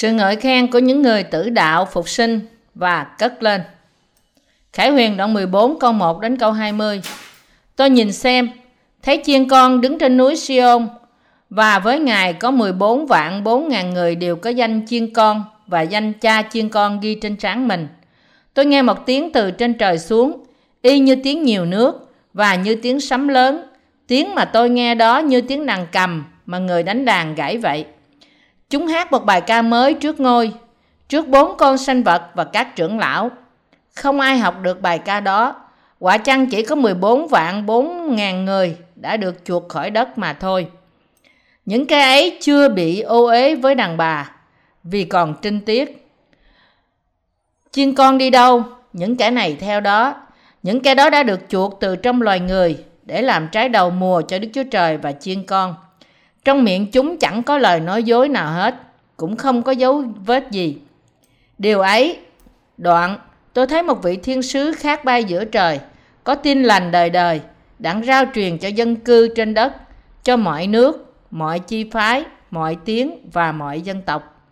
Sự ngợi khen của những người tử đạo phục sinh và cất lên. Khải huyền đoạn 14 câu 1 đến câu 20. Tôi nhìn xem, thấy chiên con đứng trên núi Sion và với Ngài có 14 vạn 4 ngàn người đều có danh chiên con và danh cha chiên con ghi trên trán mình. Tôi nghe một tiếng từ trên trời xuống, y như tiếng nhiều nước và như tiếng sấm lớn. Tiếng mà tôi nghe đó như tiếng đàn cầm mà người đánh đàn gãy vậy. Chúng hát một bài ca mới trước ngôi, trước bốn con sanh vật và các trưởng lão. Không ai học được bài ca đó. Quả chăng chỉ có 14 vạn 4 ngàn người đã được chuộc khỏi đất mà thôi. Những cái ấy chưa bị ô uế với đàn bà vì còn trinh tiết. Chiên con đi đâu? Những kẻ này theo đó. Những kẻ đó đã được chuộc từ trong loài người để làm trái đầu mùa cho Đức Chúa Trời và chiên con. Trong miệng chúng chẳng có lời nói dối nào hết, cũng không có dấu vết gì. Điều ấy, đoạn, tôi thấy một vị thiên sứ khác bay giữa trời, có tin lành đời đời, đặng rao truyền cho dân cư trên đất, cho mọi nước, mọi chi phái, mọi tiếng và mọi dân tộc.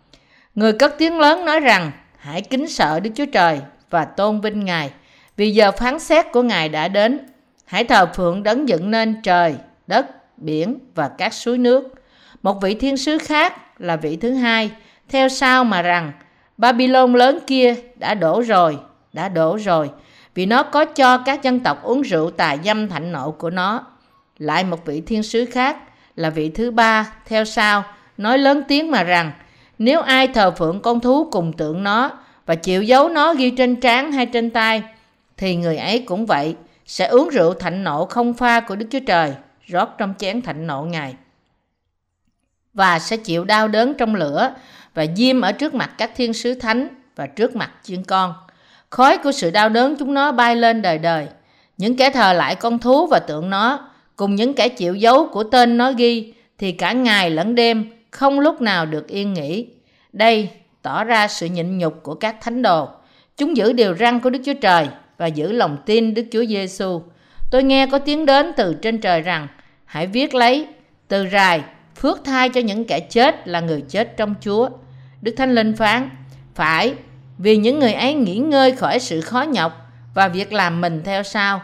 Người cất tiếng lớn nói rằng, hãy kính sợ Đức Chúa Trời và tôn vinh Ngài, vì giờ phán xét của Ngài đã đến. Hãy thờ phượng đấng dựng nên trời, đất, biển và các suối nước. Một vị thiên sứ khác là vị thứ hai, theo sau mà rằng Babylon lớn kia đã đổ rồi, đã đổ rồi, vì nó có cho các dân tộc uống rượu tà dâm thạnh nộ của nó. Lại một vị thiên sứ khác là vị thứ ba, theo sau, nói lớn tiếng mà rằng nếu ai thờ phượng con thú cùng tượng nó và chịu giấu nó ghi trên trán hay trên tay, thì người ấy cũng vậy, sẽ uống rượu thạnh nộ không pha của Đức Chúa Trời rót trong chén thạnh nộ Ngài. Và sẽ chịu đau đớn trong lửa và diêm ở trước mặt các thiên sứ thánh và trước mặt chiên con. Khói của sự đau đớn chúng nó bay lên đời đời. Những kẻ thờ lại con thú và tượng nó, cùng những kẻ chịu dấu của tên nó ghi, thì cả ngày lẫn đêm không lúc nào được yên nghỉ. Đây tỏ ra sự nhịn nhục của các thánh đồ. Chúng giữ điều răn của Đức Chúa Trời và giữ lòng tin Đức Chúa Giêsu. Tôi nghe có tiếng đến từ trên trời rằng hãy viết lấy từ rài phước thai cho những kẻ chết là người chết trong Chúa. Đức Thánh Linh phán, phải, vì những người ấy nghỉ ngơi khỏi sự khó nhọc và việc làm mình theo sau.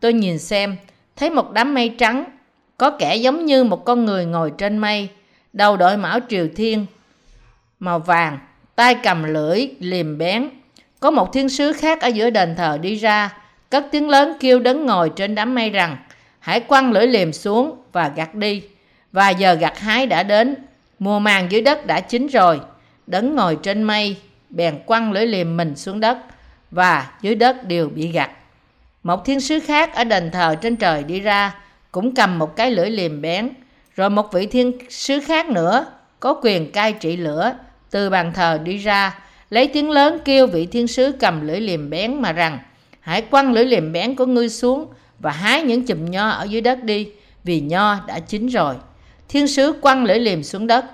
Tôi nhìn xem, thấy một đám mây trắng, có kẻ giống như một con người ngồi trên mây, đầu đội mão triều thiên, màu vàng, tay cầm lưỡi, liềm bén. Có một thiên sứ khác ở giữa đền thờ đi ra, cất tiếng lớn kêu đấng ngồi trên đám mây rằng, hãy quăng lưỡi liềm xuống và gặt đi. Và giờ gặt hái đã đến, mùa màng dưới đất đã chín rồi. Đấng ngồi trên mây, bèn quăng lưỡi liềm mình xuống đất, và dưới đất đều bị gặt. Một thiên sứ khác ở đền thờ trên trời đi ra, cũng cầm một cái lưỡi liềm bén. Rồi một vị thiên sứ khác nữa, có quyền cai trị lửa, từ bàn thờ đi ra, lấy tiếng lớn kêu vị thiên sứ cầm lưỡi liềm bén mà rằng, hãy quăng lưỡi liềm bén của ngươi xuống và hái những chùm nho ở dưới đất đi, vì nho đã chín rồi. Thiên sứ quăng lưỡi liềm xuống đất,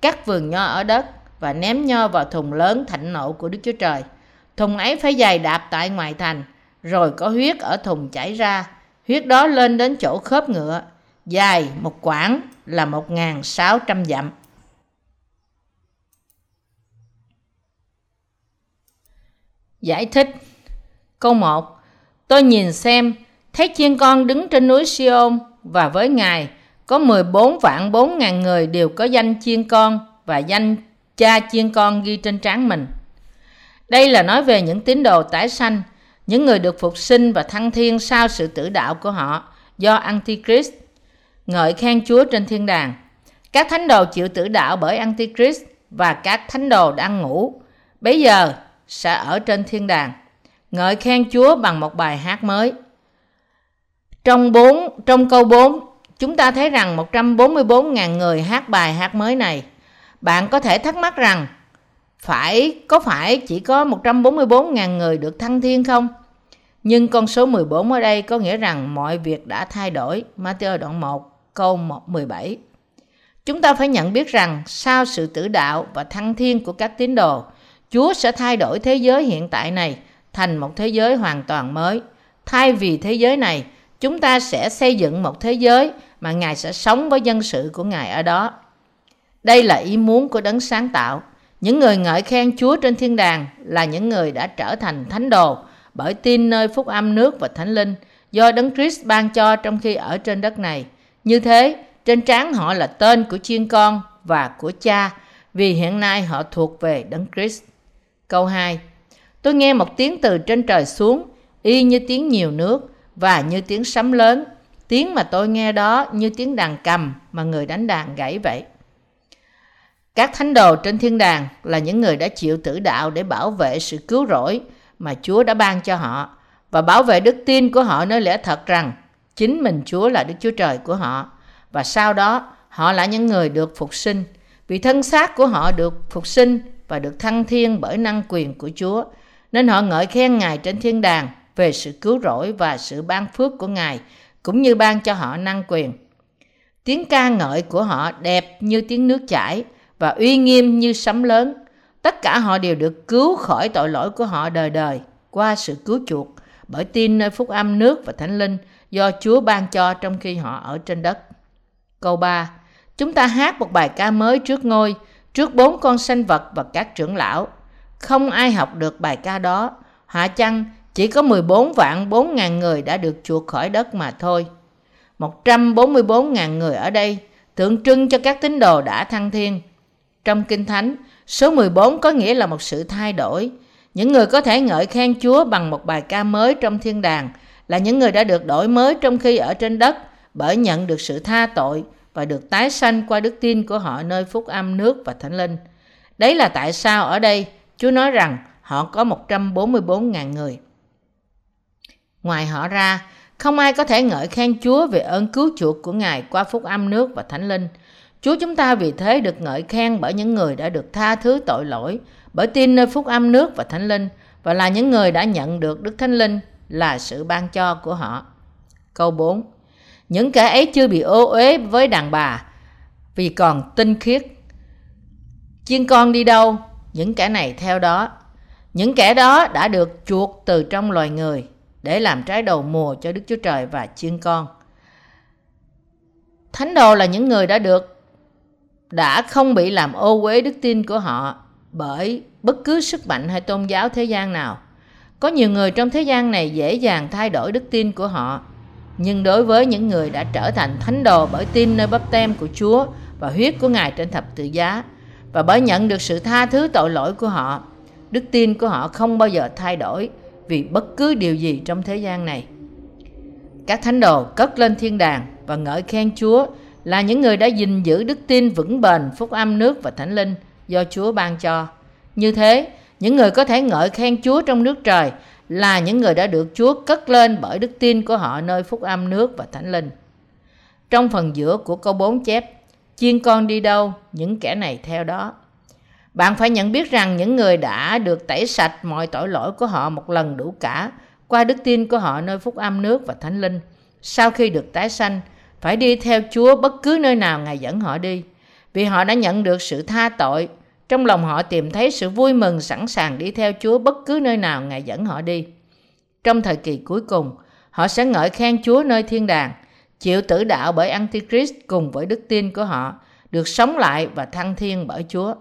cắt vườn nho ở đất và ném nho vào thùng lớn thạnh nộ của Đức Chúa Trời. Thùng ấy phải dày đạp tại ngoài thành, rồi có huyết ở thùng chảy ra. Huyết đó lên đến chỗ khớp ngựa, dài một quãng là 1.600 dặm. Giải thích Câu 1 Tôi nhìn xem thấy chiên con đứng trên núi Siôn và với Ngài có 14 vạn 4 ngàn người đều có danh chiên con và danh cha chiên con ghi trên trán mình. Đây là nói về những tín đồ tái sanh, những người được phục sinh và thăng thiên sau sự tử đạo của họ do Antichrist. Ngợi khen Chúa trên thiên đàng. Các thánh đồ chịu tử đạo bởi Antichrist và các thánh đồ đang ngủ, bây giờ sẽ ở trên thiên đàng. Ngợi khen Chúa bằng một bài hát mới. Trong 4, trong câu 4, chúng ta thấy rằng 144.000 người hát bài hát mới này. Bạn có thể thắc mắc rằng phải có phải chỉ có 144.000 người được thăng thiên không? Nhưng con số 14 ở đây có nghĩa rằng mọi việc đã thay đổi. Matthew đoạn 1 câu 17. Chúng ta phải nhận biết rằng sau sự tử đạo và thăng thiên của các tín đồ, Chúa sẽ thay đổi thế giới hiện tại này thành một thế giới hoàn toàn mới. Thay vì thế giới này, chúng ta sẽ xây dựng một thế giới mà Ngài sẽ sống với dân sự của Ngài ở đó. Đây là ý muốn của đấng sáng tạo. Những người ngợi khen Chúa trên thiên đàng là những người đã trở thành thánh đồ bởi tin nơi phúc âm nước và thánh linh do Đấng Christ ban cho trong khi ở trên đất này. Như thế, trên trán họ là tên của chiên con và của cha vì hiện nay họ thuộc về Đấng Christ. Câu 2 Tôi nghe một tiếng từ trên trời xuống, y như tiếng nhiều nước và như tiếng sấm lớn. Tiếng mà tôi nghe đó như tiếng đàn cầm mà người đánh đàn gãy vậy. Các thánh đồ trên thiên đàng là những người đã chịu tử đạo để bảo vệ sự cứu rỗi mà Chúa đã ban cho họ và bảo vệ đức tin của họ nơi lẽ thật rằng, chính mình Chúa là Đức Chúa Trời của họ. Và sau đó, họ là những người được phục sinh vì thân xác của họ được phục sinh và được thăng thiên bởi năng quyền của Chúa, nên họ ngợi khen Ngài trên thiên đàng về sự cứu rỗi và sự ban phước của Ngài cũng như ban cho họ năng quyền. Tiếng ca ngợi của họ đẹp như tiếng nước chảy và uy nghiêm như sấm lớn. Tất cả họ đều được cứu khỏi tội lỗi của họ đời đời qua sự cứu chuộc bởi tin nơi phúc âm nước và thánh linh do Chúa ban cho trong khi họ ở trên đất. Câu 3. Chúng ta hát một bài ca mới trước ngôi, trước bốn con sanh vật và các trưởng lão. Không ai học được bài ca đó. Hạ chăng chỉ có 14 vạn 4 ngàn người đã được chuộc khỏi đất mà thôi. 144 ngàn người ở đây tượng trưng cho các tín đồ đã thăng thiên. Trong Kinh Thánh, số 14 có nghĩa là một sự thay đổi. Những người có thể ngợi khen Chúa bằng một bài ca mới trong thiên đàng là những người đã được đổi mới trong khi ở trên đất bởi nhận được sự tha tội và được tái sanh qua đức tin của họ nơi phúc âm nước và thánh linh. Đấy là tại sao ở đây Chúa nói rằng họ có 144.000 người. Ngoài họ ra, không ai có thể ngợi khen Chúa về ơn cứu chuộc của Ngài qua phúc âm nước và thánh linh. Chúa chúng ta vì thế được ngợi khen bởi những người đã được tha thứ tội lỗi, bởi tin nơi phúc âm nước và thánh linh, và là những người đã nhận được Đức Thánh Linh là sự ban cho của họ. Câu 4 Những kẻ ấy chưa bị ô uế với đàn bà vì còn tinh khiết. Chiên con đi đâu, những kẻ này theo đó. Những kẻ đó đã được chuộc từ trong loài người để làm trái đầu mùa cho Đức Chúa Trời và chiên con. Thánh đồ là những người đã được đã không bị làm ô uế đức tin của họ bởi bất cứ sức mạnh hay tôn giáo thế gian nào. Có nhiều người trong thế gian này dễ dàng thay đổi đức tin của họ, nhưng đối với những người đã trở thành thánh đồ bởi tin nơi bắp tem của Chúa và huyết của Ngài trên thập tự giá và bởi nhận được sự tha thứ tội lỗi của họ, đức tin của họ không bao giờ thay đổi vì bất cứ điều gì trong thế gian này. Các thánh đồ cất lên thiên đàng và ngợi khen Chúa là những người đã gìn giữ đức tin vững bền phúc âm nước và thánh linh do Chúa ban cho. Như thế, những người có thể ngợi khen Chúa trong nước trời là những người đã được Chúa cất lên bởi đức tin của họ nơi phúc âm nước và thánh linh. Trong phần giữa của câu 4 chép, chiên con đi đâu, những kẻ này theo đó. Bạn phải nhận biết rằng những người đã được tẩy sạch mọi tội lỗi của họ một lần đủ cả qua đức tin của họ nơi phúc âm nước và thánh linh. Sau khi được tái sanh, phải đi theo Chúa bất cứ nơi nào Ngài dẫn họ đi, vì họ đã nhận được sự tha tội. Trong lòng họ tìm thấy sự vui mừng sẵn sàng đi theo Chúa bất cứ nơi nào Ngài dẫn họ đi. Trong thời kỳ cuối cùng, họ sẽ ngợi khen Chúa nơi thiên đàng, chịu tử đạo bởi Antichrist cùng với đức tin của họ, được sống lại và thăng thiên bởi Chúa.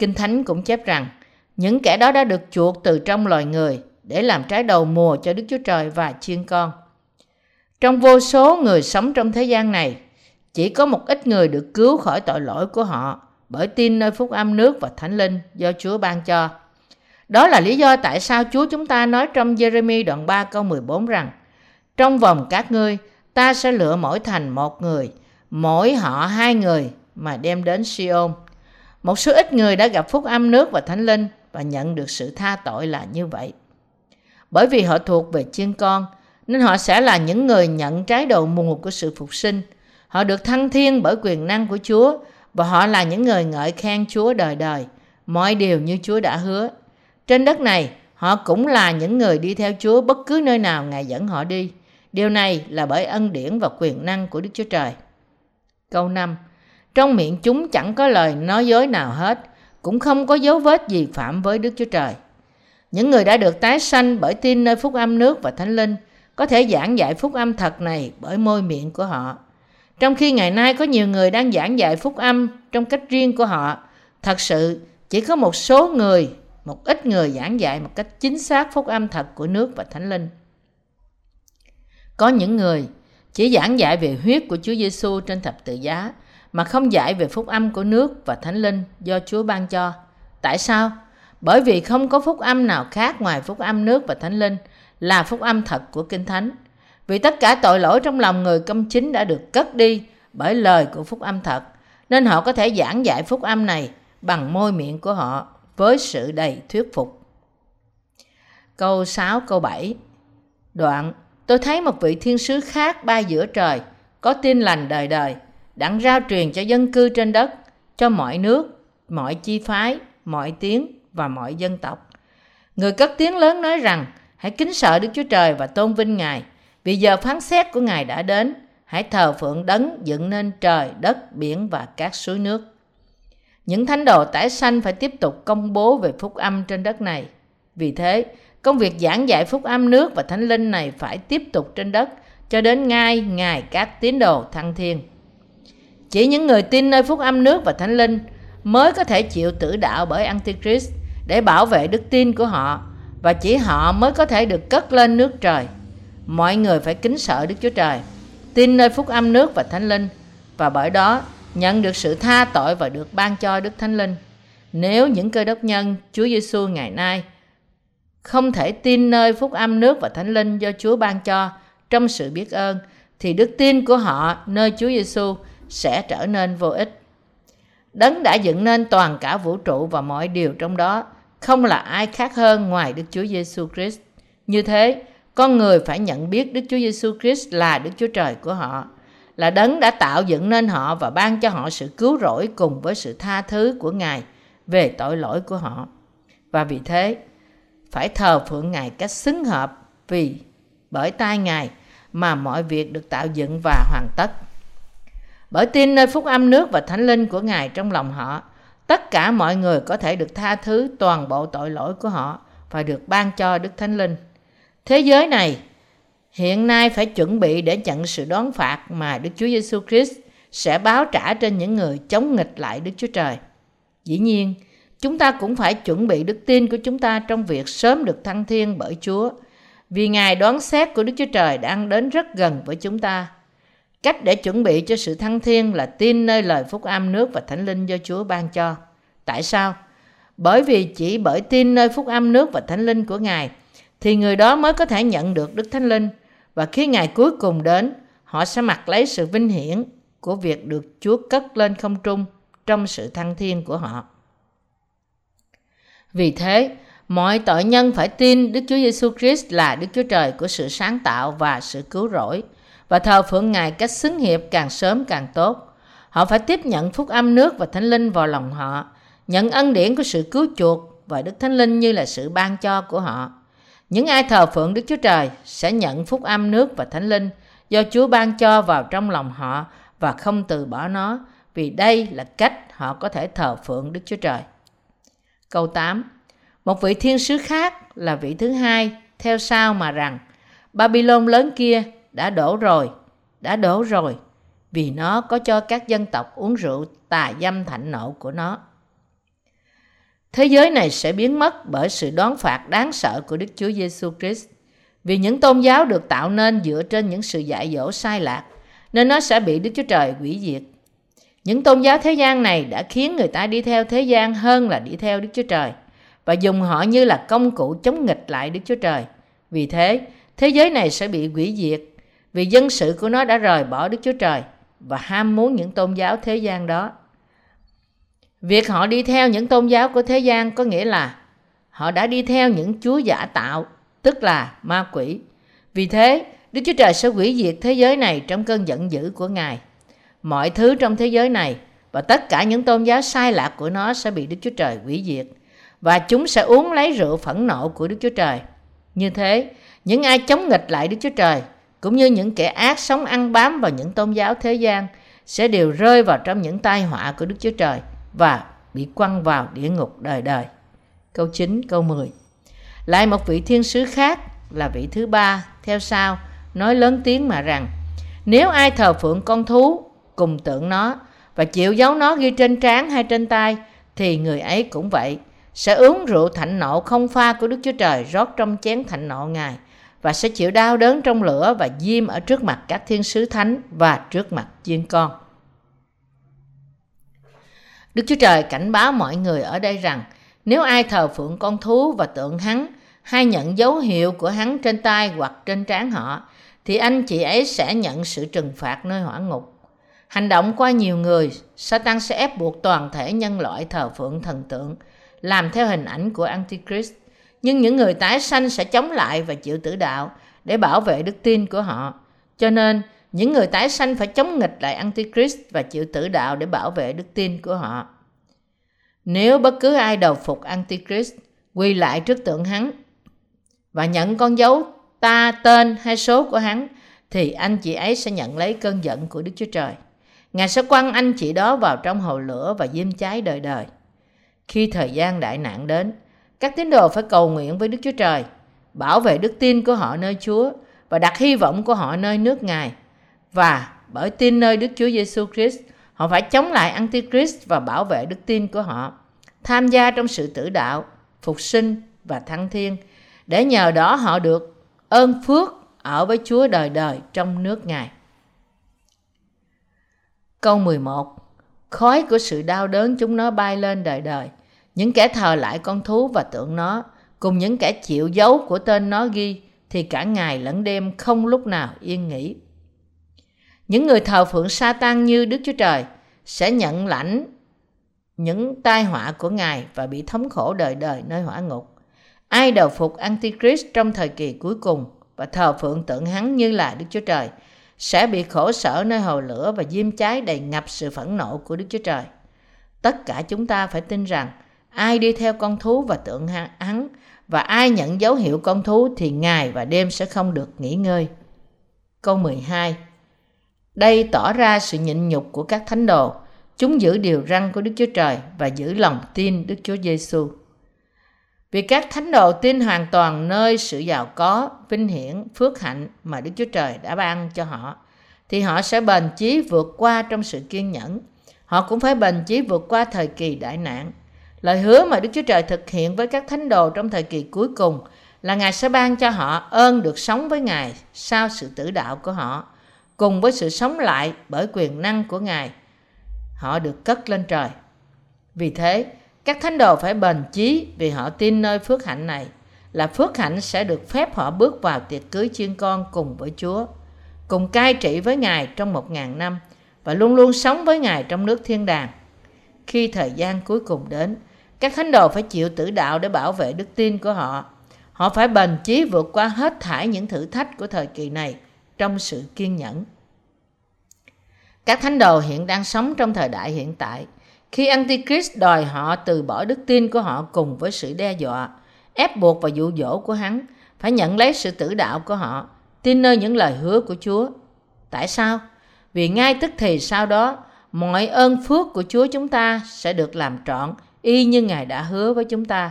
Kinh Thánh cũng chép rằng, những kẻ đó đã được chuộc từ trong loài người để làm trái đầu mùa cho Đức Chúa Trời và chiên con. Trong vô số người sống trong thế gian này, chỉ có một ít người được cứu khỏi tội lỗi của họ bởi tin nơi phúc âm nước và thánh linh do Chúa ban cho. Đó là lý do tại sao Chúa chúng ta nói trong Jeremy đoạn 3 câu 14 rằng Trong vòng các ngươi, ta sẽ lựa mỗi thành một người, mỗi họ hai người mà đem đến Siôn. Một số ít người đã gặp phúc âm nước và thánh linh và nhận được sự tha tội là như vậy. Bởi vì họ thuộc về chiên con, nên họ sẽ là những người nhận trái đầu mùa của sự phục sinh. Họ được thăng thiên bởi quyền năng của Chúa và họ là những người ngợi khen Chúa đời đời, mọi điều như Chúa đã hứa. Trên đất này, họ cũng là những người đi theo Chúa bất cứ nơi nào Ngài dẫn họ đi. Điều này là bởi ân điển và quyền năng của Đức Chúa Trời. Câu 5 trong miệng chúng chẳng có lời nói dối nào hết, cũng không có dấu vết gì phạm với Đức Chúa Trời. Những người đã được tái sanh bởi tin nơi phúc âm nước và thánh linh có thể giảng dạy phúc âm thật này bởi môi miệng của họ. Trong khi ngày nay có nhiều người đang giảng dạy phúc âm trong cách riêng của họ, thật sự chỉ có một số người, một ít người giảng dạy một cách chính xác phúc âm thật của nước và thánh linh. Có những người chỉ giảng dạy về huyết của Chúa Giêsu trên thập tự giá mà không dạy về phúc âm của nước và thánh linh do Chúa ban cho. Tại sao? Bởi vì không có phúc âm nào khác ngoài phúc âm nước và thánh linh là phúc âm thật của Kinh Thánh. Vì tất cả tội lỗi trong lòng người công chính đã được cất đi bởi lời của phúc âm thật, nên họ có thể giảng dạy phúc âm này bằng môi miệng của họ với sự đầy thuyết phục. Câu 6, câu 7 Đoạn Tôi thấy một vị thiên sứ khác bay giữa trời, có tin lành đời đời, đặng rao truyền cho dân cư trên đất, cho mọi nước, mọi chi phái, mọi tiếng và mọi dân tộc. Người cất tiếng lớn nói rằng, hãy kính sợ Đức Chúa Trời và tôn vinh Ngài, vì giờ phán xét của Ngài đã đến, hãy thờ phượng đấng dựng nên trời, đất, biển và các suối nước. Những thánh đồ tái sanh phải tiếp tục công bố về phúc âm trên đất này. Vì thế, công việc giảng dạy phúc âm nước và thánh linh này phải tiếp tục trên đất cho đến ngay ngày các tín đồ thăng thiên. Chỉ những người tin nơi phúc âm nước và thánh linh mới có thể chịu tử đạo bởi Antichrist để bảo vệ đức tin của họ và chỉ họ mới có thể được cất lên nước trời. Mọi người phải kính sợ Đức Chúa Trời, tin nơi phúc âm nước và thánh linh và bởi đó nhận được sự tha tội và được ban cho Đức Thánh Linh. Nếu những cơ đốc nhân Chúa Giêsu ngày nay không thể tin nơi phúc âm nước và thánh linh do Chúa ban cho trong sự biết ơn thì đức tin của họ nơi Chúa Giêsu sẽ trở nên vô ích. Đấng đã dựng nên toàn cả vũ trụ và mọi điều trong đó không là ai khác hơn ngoài Đức Chúa Giêsu Christ. Như thế, con người phải nhận biết Đức Chúa Giêsu Christ là Đức Chúa Trời của họ, là đấng đã tạo dựng nên họ và ban cho họ sự cứu rỗi cùng với sự tha thứ của Ngài về tội lỗi của họ. Và vì thế, phải thờ phượng Ngài cách xứng hợp vì bởi tay Ngài mà mọi việc được tạo dựng và hoàn tất. Bởi tin nơi phúc âm nước và thánh linh của Ngài trong lòng họ, tất cả mọi người có thể được tha thứ toàn bộ tội lỗi của họ và được ban cho Đức Thánh Linh. Thế giới này hiện nay phải chuẩn bị để nhận sự đón phạt mà Đức Chúa Giêsu Christ sẽ báo trả trên những người chống nghịch lại Đức Chúa Trời. Dĩ nhiên, chúng ta cũng phải chuẩn bị đức tin của chúng ta trong việc sớm được thăng thiên bởi Chúa, vì Ngài đoán xét của Đức Chúa Trời đang đến rất gần với chúng ta. Cách để chuẩn bị cho sự thăng thiên là tin nơi lời phúc âm nước và thánh linh do Chúa ban cho. Tại sao? Bởi vì chỉ bởi tin nơi phúc âm nước và thánh linh của Ngài thì người đó mới có thể nhận được Đức Thánh Linh và khi ngày cuối cùng đến, họ sẽ mặc lấy sự vinh hiển của việc được Chúa cất lên không trung trong sự thăng thiên của họ. Vì thế, mọi tội nhân phải tin Đức Chúa Giêsu Christ là Đức Chúa Trời của sự sáng tạo và sự cứu rỗi và thờ phượng Ngài cách xứng hiệp càng sớm càng tốt. Họ phải tiếp nhận phúc âm nước và thánh linh vào lòng họ, nhận ân điển của sự cứu chuộc và Đức Thánh Linh như là sự ban cho của họ. Những ai thờ phượng Đức Chúa Trời sẽ nhận phúc âm nước và thánh linh do Chúa ban cho vào trong lòng họ và không từ bỏ nó, vì đây là cách họ có thể thờ phượng Đức Chúa Trời. Câu 8 Một vị thiên sứ khác là vị thứ hai theo sau mà rằng Babylon lớn kia đã đổ rồi, đã đổ rồi, vì nó có cho các dân tộc uống rượu tà dâm thạnh nộ của nó. Thế giới này sẽ biến mất bởi sự đón phạt đáng sợ của Đức Chúa Giêsu Christ. Vì những tôn giáo được tạo nên dựa trên những sự dạy dỗ sai lạc, nên nó sẽ bị Đức Chúa Trời hủy diệt. Những tôn giáo thế gian này đã khiến người ta đi theo thế gian hơn là đi theo Đức Chúa Trời và dùng họ như là công cụ chống nghịch lại Đức Chúa Trời. Vì thế, thế giới này sẽ bị hủy diệt vì dân sự của nó đã rời bỏ Đức Chúa Trời và ham muốn những tôn giáo thế gian đó. Việc họ đi theo những tôn giáo của thế gian có nghĩa là họ đã đi theo những chúa giả tạo, tức là ma quỷ. Vì thế, Đức Chúa Trời sẽ hủy diệt thế giới này trong cơn giận dữ của Ngài. Mọi thứ trong thế giới này và tất cả những tôn giáo sai lạc của nó sẽ bị Đức Chúa Trời hủy diệt và chúng sẽ uống lấy rượu phẫn nộ của Đức Chúa Trời. Như thế, những ai chống nghịch lại Đức Chúa Trời cũng như những kẻ ác sống ăn bám vào những tôn giáo thế gian sẽ đều rơi vào trong những tai họa của Đức Chúa Trời và bị quăng vào địa ngục đời đời. Câu 9, câu 10 Lại một vị thiên sứ khác là vị thứ ba theo sau nói lớn tiếng mà rằng nếu ai thờ phượng con thú cùng tượng nó và chịu dấu nó ghi trên trán hay trên tay thì người ấy cũng vậy, sẽ uống rượu thạnh nộ không pha của Đức Chúa Trời rót trong chén thạnh nộ Ngài và sẽ chịu đau đớn trong lửa và diêm ở trước mặt các thiên sứ thánh và trước mặt chiên con. Đức Chúa Trời cảnh báo mọi người ở đây rằng nếu ai thờ phượng con thú và tượng hắn hay nhận dấu hiệu của hắn trên tay hoặc trên trán họ thì anh chị ấy sẽ nhận sự trừng phạt nơi hỏa ngục. Hành động qua nhiều người, Satan sẽ ép buộc toàn thể nhân loại thờ phượng thần tượng, làm theo hình ảnh của Antichrist. Nhưng những người tái sanh sẽ chống lại và chịu tử đạo để bảo vệ đức tin của họ. Cho nên, những người tái sanh phải chống nghịch lại Antichrist và chịu tử đạo để bảo vệ đức tin của họ. Nếu bất cứ ai đầu phục Antichrist, quỳ lại trước tượng hắn và nhận con dấu ta, tên hay số của hắn, thì anh chị ấy sẽ nhận lấy cơn giận của Đức Chúa Trời. Ngài sẽ quăng anh chị đó vào trong hồ lửa và diêm cháy đời đời. Khi thời gian đại nạn đến, các tín đồ phải cầu nguyện với Đức Chúa Trời, bảo vệ đức tin của họ nơi Chúa và đặt hy vọng của họ nơi nước Ngài. Và bởi tin nơi Đức Chúa Giêsu Christ, họ phải chống lại Antichrist và bảo vệ đức tin của họ, tham gia trong sự tử đạo, phục sinh và thăng thiên, để nhờ đó họ được ơn phước ở với Chúa đời đời trong nước Ngài. Câu 11 Khói của sự đau đớn chúng nó bay lên đời đời. Những kẻ thờ lại con thú và tượng nó, cùng những kẻ chịu dấu của tên nó ghi, thì cả ngày lẫn đêm không lúc nào yên nghỉ. Những người thờ phượng Satan như Đức Chúa Trời sẽ nhận lãnh những tai họa của Ngài và bị thống khổ đời đời nơi hỏa ngục. Ai đầu phục Antichrist trong thời kỳ cuối cùng và thờ phượng tượng hắn như là Đức Chúa Trời sẽ bị khổ sở nơi hồ lửa và diêm cháy đầy ngập sự phẫn nộ của Đức Chúa Trời. Tất cả chúng ta phải tin rằng ai đi theo con thú và tượng hắn và ai nhận dấu hiệu con thú thì ngày và đêm sẽ không được nghỉ ngơi. Câu 12 Đây tỏ ra sự nhịn nhục của các thánh đồ. Chúng giữ điều răn của Đức Chúa Trời và giữ lòng tin Đức Chúa Giêsu. Vì các thánh đồ tin hoàn toàn nơi sự giàu có, vinh hiển, phước hạnh mà Đức Chúa Trời đã ban cho họ, thì họ sẽ bền chí vượt qua trong sự kiên nhẫn. Họ cũng phải bền chí vượt qua thời kỳ đại nạn. Lời hứa mà Đức Chúa Trời thực hiện với các thánh đồ trong thời kỳ cuối cùng là Ngài sẽ ban cho họ ơn được sống với Ngài sau sự tử đạo của họ, cùng với sự sống lại bởi quyền năng của Ngài. Họ được cất lên trời. Vì thế, các thánh đồ phải bền chí vì họ tin nơi phước hạnh này là phước hạnh sẽ được phép họ bước vào tiệc cưới chiên con cùng với Chúa, cùng cai trị với Ngài trong một ngàn năm và luôn luôn sống với Ngài trong nước thiên đàng. Khi thời gian cuối cùng đến, các thánh đồ phải chịu tử đạo để bảo vệ đức tin của họ. Họ phải bền chí vượt qua hết thải những thử thách của thời kỳ này trong sự kiên nhẫn. Các thánh đồ hiện đang sống trong thời đại hiện tại – khi Antichrist đòi họ từ bỏ đức tin của họ cùng với sự đe dọa, ép buộc và dụ dỗ của hắn, phải nhận lấy sự tử đạo của họ, tin nơi những lời hứa của Chúa. Tại sao? Vì ngay tức thì sau đó, mọi ơn phước của Chúa chúng ta sẽ được làm trọn y như Ngài đã hứa với chúng ta.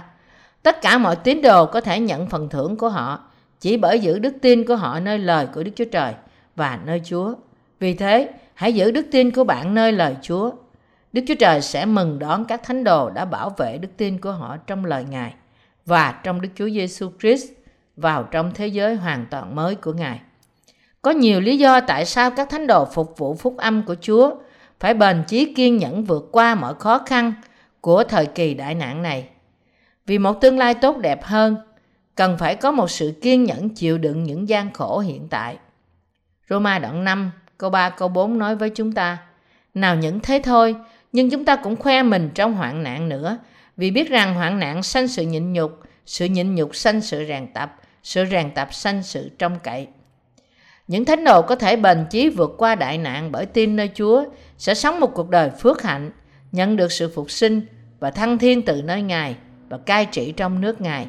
Tất cả mọi tín đồ có thể nhận phần thưởng của họ chỉ bởi giữ đức tin của họ nơi lời của Đức Chúa Trời và nơi Chúa. Vì thế, hãy giữ đức tin của bạn nơi lời Chúa Đức Chúa Trời sẽ mừng đón các thánh đồ đã bảo vệ đức tin của họ trong lời Ngài và trong Đức Chúa Giêsu Christ vào trong thế giới hoàn toàn mới của Ngài. Có nhiều lý do tại sao các thánh đồ phục vụ phúc âm của Chúa phải bền chí kiên nhẫn vượt qua mọi khó khăn của thời kỳ đại nạn này. Vì một tương lai tốt đẹp hơn, cần phải có một sự kiên nhẫn chịu đựng những gian khổ hiện tại. Roma đoạn 5, câu 3, câu 4 nói với chúng ta, Nào những thế thôi, nhưng chúng ta cũng khoe mình trong hoạn nạn nữa vì biết rằng hoạn nạn sanh sự nhịn nhục sự nhịn nhục sanh sự rèn tập sự rèn tập sanh sự trong cậy những thánh đồ có thể bền chí vượt qua đại nạn bởi tin nơi Chúa sẽ sống một cuộc đời phước hạnh, nhận được sự phục sinh và thăng thiên từ nơi Ngài và cai trị trong nước Ngài.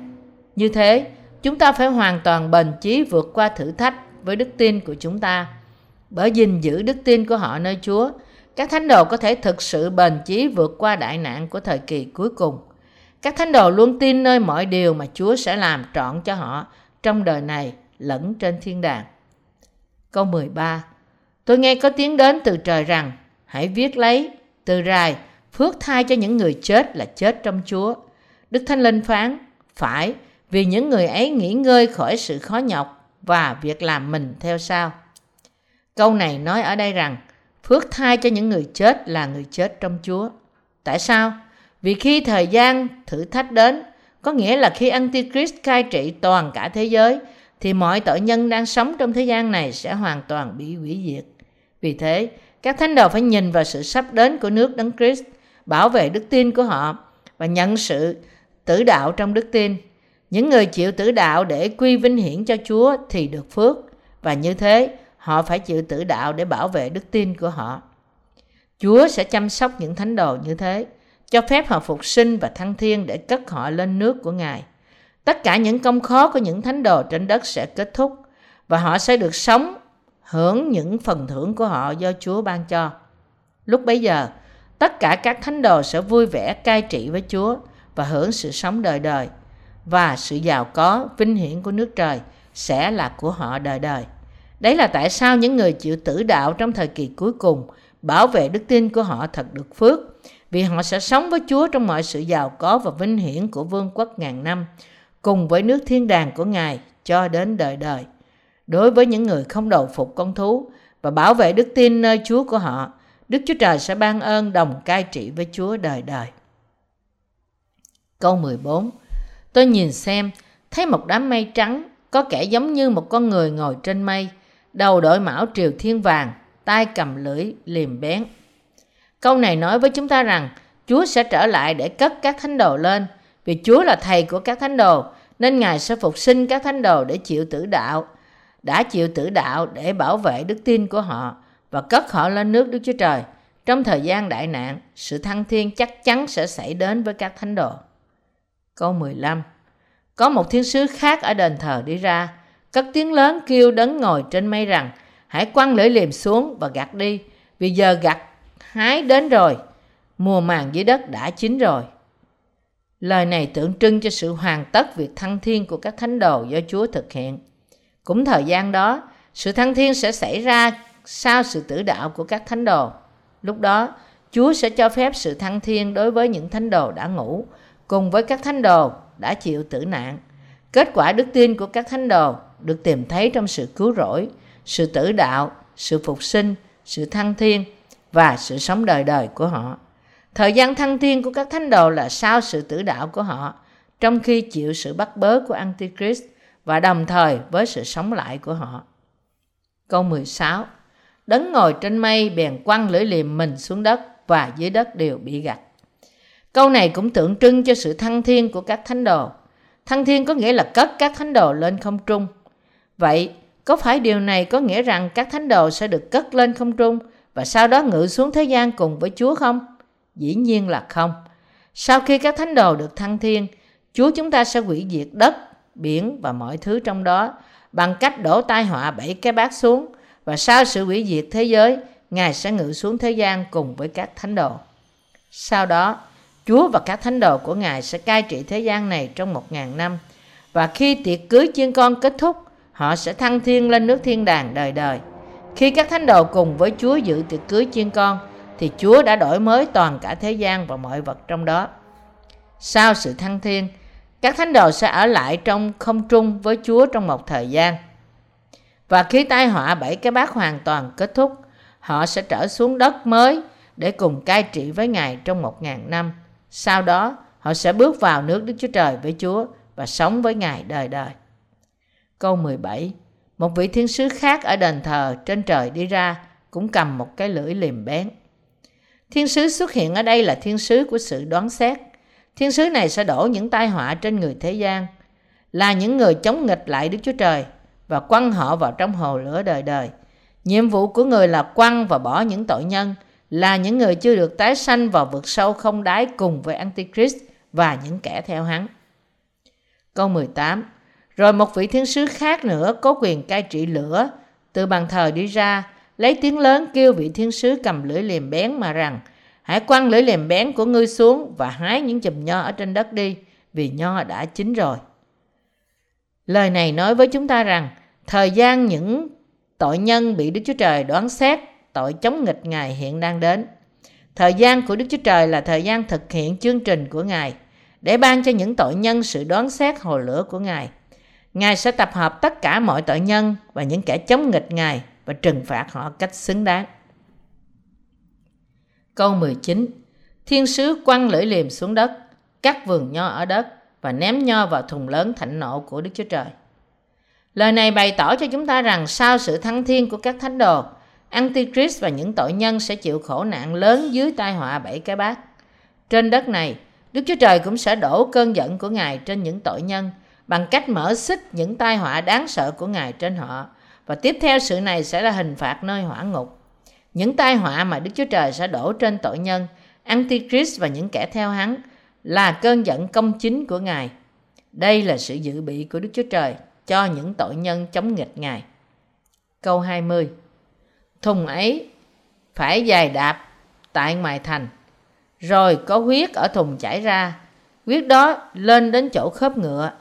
Như thế, chúng ta phải hoàn toàn bền chí vượt qua thử thách với đức tin của chúng ta. Bởi gìn giữ đức tin của họ nơi Chúa các thánh đồ có thể thực sự bền chí vượt qua đại nạn của thời kỳ cuối cùng. Các thánh đồ luôn tin nơi mọi điều mà Chúa sẽ làm trọn cho họ trong đời này lẫn trên thiên đàng. Câu 13 Tôi nghe có tiếng đến từ trời rằng Hãy viết lấy từ rài phước thai cho những người chết là chết trong Chúa. Đức Thánh Linh phán, phải, vì những người ấy nghỉ ngơi khỏi sự khó nhọc và việc làm mình theo sao. Câu này nói ở đây rằng, phước thai cho những người chết là người chết trong Chúa. Tại sao? Vì khi thời gian thử thách đến, có nghĩa là khi Antichrist cai trị toàn cả thế giới, thì mọi tội nhân đang sống trong thế gian này sẽ hoàn toàn bị hủy diệt. Vì thế, các thánh đồ phải nhìn vào sự sắp đến của nước Đấng Christ, bảo vệ đức tin của họ và nhận sự tử đạo trong đức tin. Những người chịu tử đạo để quy vinh hiển cho Chúa thì được phước và như thế họ phải chịu tử đạo để bảo vệ đức tin của họ. Chúa sẽ chăm sóc những thánh đồ như thế, cho phép họ phục sinh và thăng thiên để cất họ lên nước của Ngài. Tất cả những công khó của những thánh đồ trên đất sẽ kết thúc và họ sẽ được sống hưởng những phần thưởng của họ do Chúa ban cho. Lúc bấy giờ, tất cả các thánh đồ sẽ vui vẻ cai trị với Chúa và hưởng sự sống đời đời và sự giàu có, vinh hiển của nước trời sẽ là của họ đời đời. Đấy là tại sao những người chịu tử đạo trong thời kỳ cuối cùng bảo vệ đức tin của họ thật được phước vì họ sẽ sống với Chúa trong mọi sự giàu có và vinh hiển của vương quốc ngàn năm cùng với nước thiên đàng của Ngài cho đến đời đời. Đối với những người không đầu phục con thú và bảo vệ đức tin nơi Chúa của họ, Đức Chúa Trời sẽ ban ơn đồng cai trị với Chúa đời đời. Câu 14 Tôi nhìn xem, thấy một đám mây trắng, có kẻ giống như một con người ngồi trên mây, đầu đội mão triều thiên vàng, tay cầm lưỡi liềm bén. Câu này nói với chúng ta rằng Chúa sẽ trở lại để cất các thánh đồ lên, vì Chúa là thầy của các thánh đồ, nên Ngài sẽ phục sinh các thánh đồ để chịu tử đạo, đã chịu tử đạo để bảo vệ đức tin của họ và cất họ lên nước Đức Chúa Trời. Trong thời gian đại nạn, sự thăng thiên chắc chắn sẽ xảy đến với các thánh đồ. Câu 15 Có một thiên sứ khác ở đền thờ đi ra, cất tiếng lớn kêu đấng ngồi trên mây rằng, hãy quăng lưỡi liềm xuống và gặt đi, vì giờ gặt hái đến rồi, mùa màng dưới đất đã chín rồi. Lời này tượng trưng cho sự hoàn tất việc thăng thiên của các thánh đồ do Chúa thực hiện. Cũng thời gian đó, sự thăng thiên sẽ xảy ra sau sự tử đạo của các thánh đồ. Lúc đó, Chúa sẽ cho phép sự thăng thiên đối với những thánh đồ đã ngủ, cùng với các thánh đồ đã chịu tử nạn. Kết quả đức tin của các thánh đồ được tìm thấy trong sự cứu rỗi, sự tử đạo, sự phục sinh, sự thăng thiên và sự sống đời đời của họ. Thời gian thăng thiên của các thánh đồ là sau sự tử đạo của họ, trong khi chịu sự bắt bớ của Antichrist và đồng thời với sự sống lại của họ. Câu 16 Đấng ngồi trên mây bèn quăng lưỡi liềm mình xuống đất và dưới đất đều bị gặt. Câu này cũng tượng trưng cho sự thăng thiên của các thánh đồ. Thăng thiên có nghĩa là cất các thánh đồ lên không trung. Vậy, có phải điều này có nghĩa rằng các thánh đồ sẽ được cất lên không trung và sau đó ngự xuống thế gian cùng với Chúa không? Dĩ nhiên là không. Sau khi các thánh đồ được thăng thiên, Chúa chúng ta sẽ hủy diệt đất, biển và mọi thứ trong đó bằng cách đổ tai họa bảy cái bát xuống và sau sự hủy diệt thế giới, Ngài sẽ ngự xuống thế gian cùng với các thánh đồ. Sau đó, Chúa và các thánh đồ của Ngài sẽ cai trị thế gian này trong một ngàn năm. Và khi tiệc cưới chiên con kết thúc, họ sẽ thăng thiên lên nước thiên đàng đời đời. Khi các thánh đồ cùng với Chúa dự tiệc cưới chiên con, thì Chúa đã đổi mới toàn cả thế gian và mọi vật trong đó. Sau sự thăng thiên, các thánh đồ sẽ ở lại trong không trung với Chúa trong một thời gian. Và khi tai họa bảy cái bát hoàn toàn kết thúc, họ sẽ trở xuống đất mới để cùng cai trị với Ngài trong một ngàn năm. Sau đó, họ sẽ bước vào nước Đức Chúa Trời với Chúa và sống với Ngài đời đời. Câu 17 Một vị thiên sứ khác ở đền thờ trên trời đi ra, cũng cầm một cái lưỡi liềm bén. Thiên sứ xuất hiện ở đây là thiên sứ của sự đoán xét. Thiên sứ này sẽ đổ những tai họa trên người thế gian, là những người chống nghịch lại Đức Chúa Trời và quăng họ vào trong hồ lửa đời đời. Nhiệm vụ của người là quăng và bỏ những tội nhân, là những người chưa được tái sanh vào vực sâu không đáy cùng với Antichrist và những kẻ theo hắn. Câu 18 Rồi một vị thiên sứ khác nữa có quyền cai trị lửa từ bàn thờ đi ra lấy tiếng lớn kêu vị thiên sứ cầm lưỡi liềm bén mà rằng hãy quăng lưỡi liềm bén của ngươi xuống và hái những chùm nho ở trên đất đi vì nho đã chín rồi. Lời này nói với chúng ta rằng thời gian những tội nhân bị Đức Chúa Trời đoán xét tội chống nghịch Ngài hiện đang đến. Thời gian của Đức Chúa Trời là thời gian thực hiện chương trình của Ngài để ban cho những tội nhân sự đoán xét hồ lửa của Ngài. Ngài sẽ tập hợp tất cả mọi tội nhân và những kẻ chống nghịch Ngài và trừng phạt họ cách xứng đáng. Câu 19 Thiên sứ quăng lưỡi liềm xuống đất, cắt vườn nho ở đất và ném nho vào thùng lớn thạnh nộ của Đức Chúa Trời. Lời này bày tỏ cho chúng ta rằng sau sự thăng thiên của các thánh đồ, Antichrist và những tội nhân sẽ chịu khổ nạn lớn dưới tai họa bảy cái bát. Trên đất này, Đức Chúa Trời cũng sẽ đổ cơn giận của Ngài trên những tội nhân bằng cách mở xích những tai họa đáng sợ của Ngài trên họ. Và tiếp theo sự này sẽ là hình phạt nơi hỏa ngục. Những tai họa mà Đức Chúa Trời sẽ đổ trên tội nhân, Antichrist và những kẻ theo hắn là cơn giận công chính của Ngài. Đây là sự dự bị của Đức Chúa Trời cho những tội nhân chống nghịch Ngài. Câu 20 Thùng ấy phải dài đạp tại ngoài thành, rồi có huyết ở thùng chảy ra. Huyết đó lên đến chỗ khớp ngựa,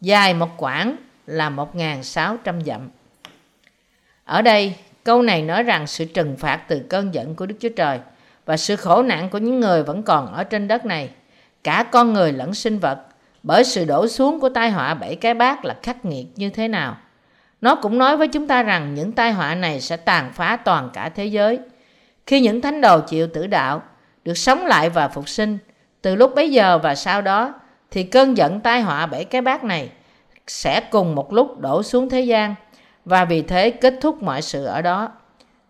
dài một quãng là 1.600 dặm. Ở đây, câu này nói rằng sự trừng phạt từ cơn giận của Đức Chúa Trời và sự khổ nạn của những người vẫn còn ở trên đất này, cả con người lẫn sinh vật, bởi sự đổ xuống của tai họa bảy cái bát là khắc nghiệt như thế nào. Nó cũng nói với chúng ta rằng những tai họa này sẽ tàn phá toàn cả thế giới. Khi những thánh đồ chịu tử đạo, được sống lại và phục sinh, từ lúc bấy giờ và sau đó, thì cơn giận tai họa bảy cái bát này sẽ cùng một lúc đổ xuống thế gian và vì thế kết thúc mọi sự ở đó.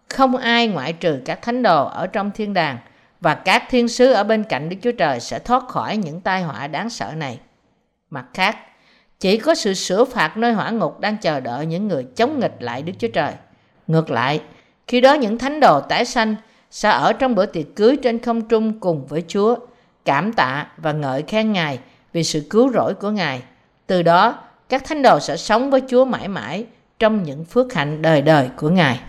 Không ai ngoại trừ các thánh đồ ở trong thiên đàng và các thiên sứ ở bên cạnh Đức Chúa Trời sẽ thoát khỏi những tai họa đáng sợ này. Mặt khác, chỉ có sự sửa phạt nơi hỏa ngục đang chờ đợi những người chống nghịch lại Đức Chúa Trời. Ngược lại, khi đó những thánh đồ tái sanh sẽ ở trong bữa tiệc cưới trên không trung cùng với Chúa, cảm tạ và ngợi khen Ngài vì sự cứu rỗi của Ngài. Từ đó, các thánh đồ sẽ sống với Chúa mãi mãi trong những phước hạnh đời đời của Ngài.